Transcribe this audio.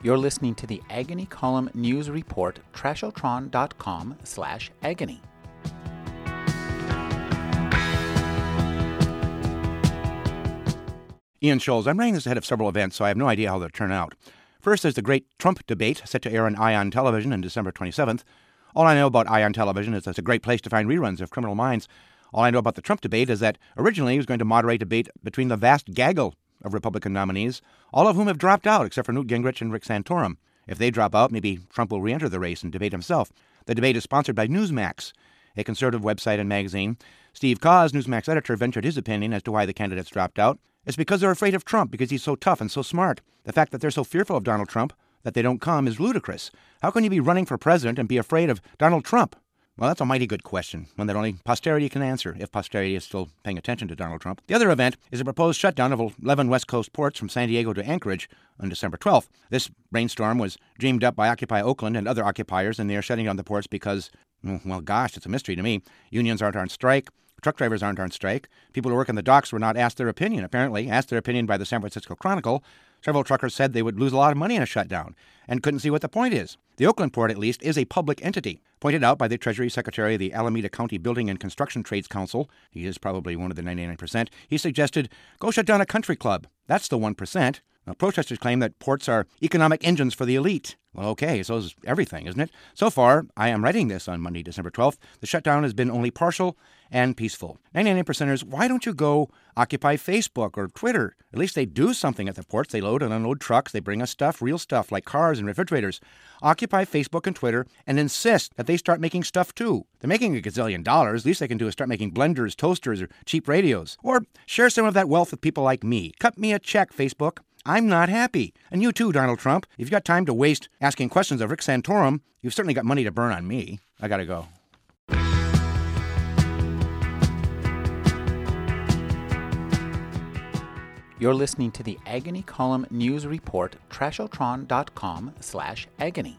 You're listening to the Agony Column News Report, trashotron.com slash agony. Ian Scholes. I'm writing this ahead of several events, so I have no idea how they'll turn out. First, there's the great Trump debate set to air on Ion Television on December 27th. All I know about Ion Television is it's a great place to find reruns of Criminal Minds. All I know about the Trump debate is that originally he was going to moderate a debate between the vast gaggle of Republican nominees, all of whom have dropped out except for Newt Gingrich and Rick Santorum. If they drop out, maybe Trump will re enter the race and debate himself. The debate is sponsored by Newsmax, a conservative website and magazine. Steve Kause, Newsmax editor, ventured his opinion as to why the candidates dropped out. It's because they're afraid of Trump because he's so tough and so smart. The fact that they're so fearful of Donald Trump that they don't come is ludicrous. How can you be running for president and be afraid of Donald Trump? Well, that's a mighty good question, one that only posterity can answer, if posterity is still paying attention to Donald Trump. The other event is a proposed shutdown of 11 West Coast ports from San Diego to Anchorage on December 12th. This brainstorm was dreamed up by Occupy Oakland and other occupiers, and they are shutting down the ports because, mm, well, gosh, it's a mystery to me. Unions aren't on strike. Truck drivers aren't on strike. People who work in the docks were not asked their opinion, apparently, asked their opinion by the San Francisco Chronicle. Several truckers said they would lose a lot of money in a shutdown and couldn't see what the point is. The Oakland port, at least, is a public entity, pointed out by the Treasury Secretary of the Alameda County Building and Construction Trades Council. He is probably one of the 99%. He suggested go shut down a country club. That's the 1%. Now, protesters claim that ports are economic engines for the elite. Well, okay, so is everything, isn't it? So far, I am writing this on Monday, December 12th. The shutdown has been only partial and peaceful. 99%ers, why don't you go occupy Facebook or Twitter? At least they do something at the ports. They load and unload trucks. They bring us stuff, real stuff, like cars and refrigerators. Occupy Facebook and Twitter and insist that they start making stuff too. They're making a gazillion dollars. Least they can do is start making blenders, toasters, or cheap radios. Or share some of that wealth with people like me. Cut me a check, Facebook. I'm not happy. And you too, Donald Trump. If you've got time to waste asking questions of Rick Santorum, you've certainly got money to burn on me. I gotta go. You're listening to the Agony Column News Report, trashotron.com slash agony.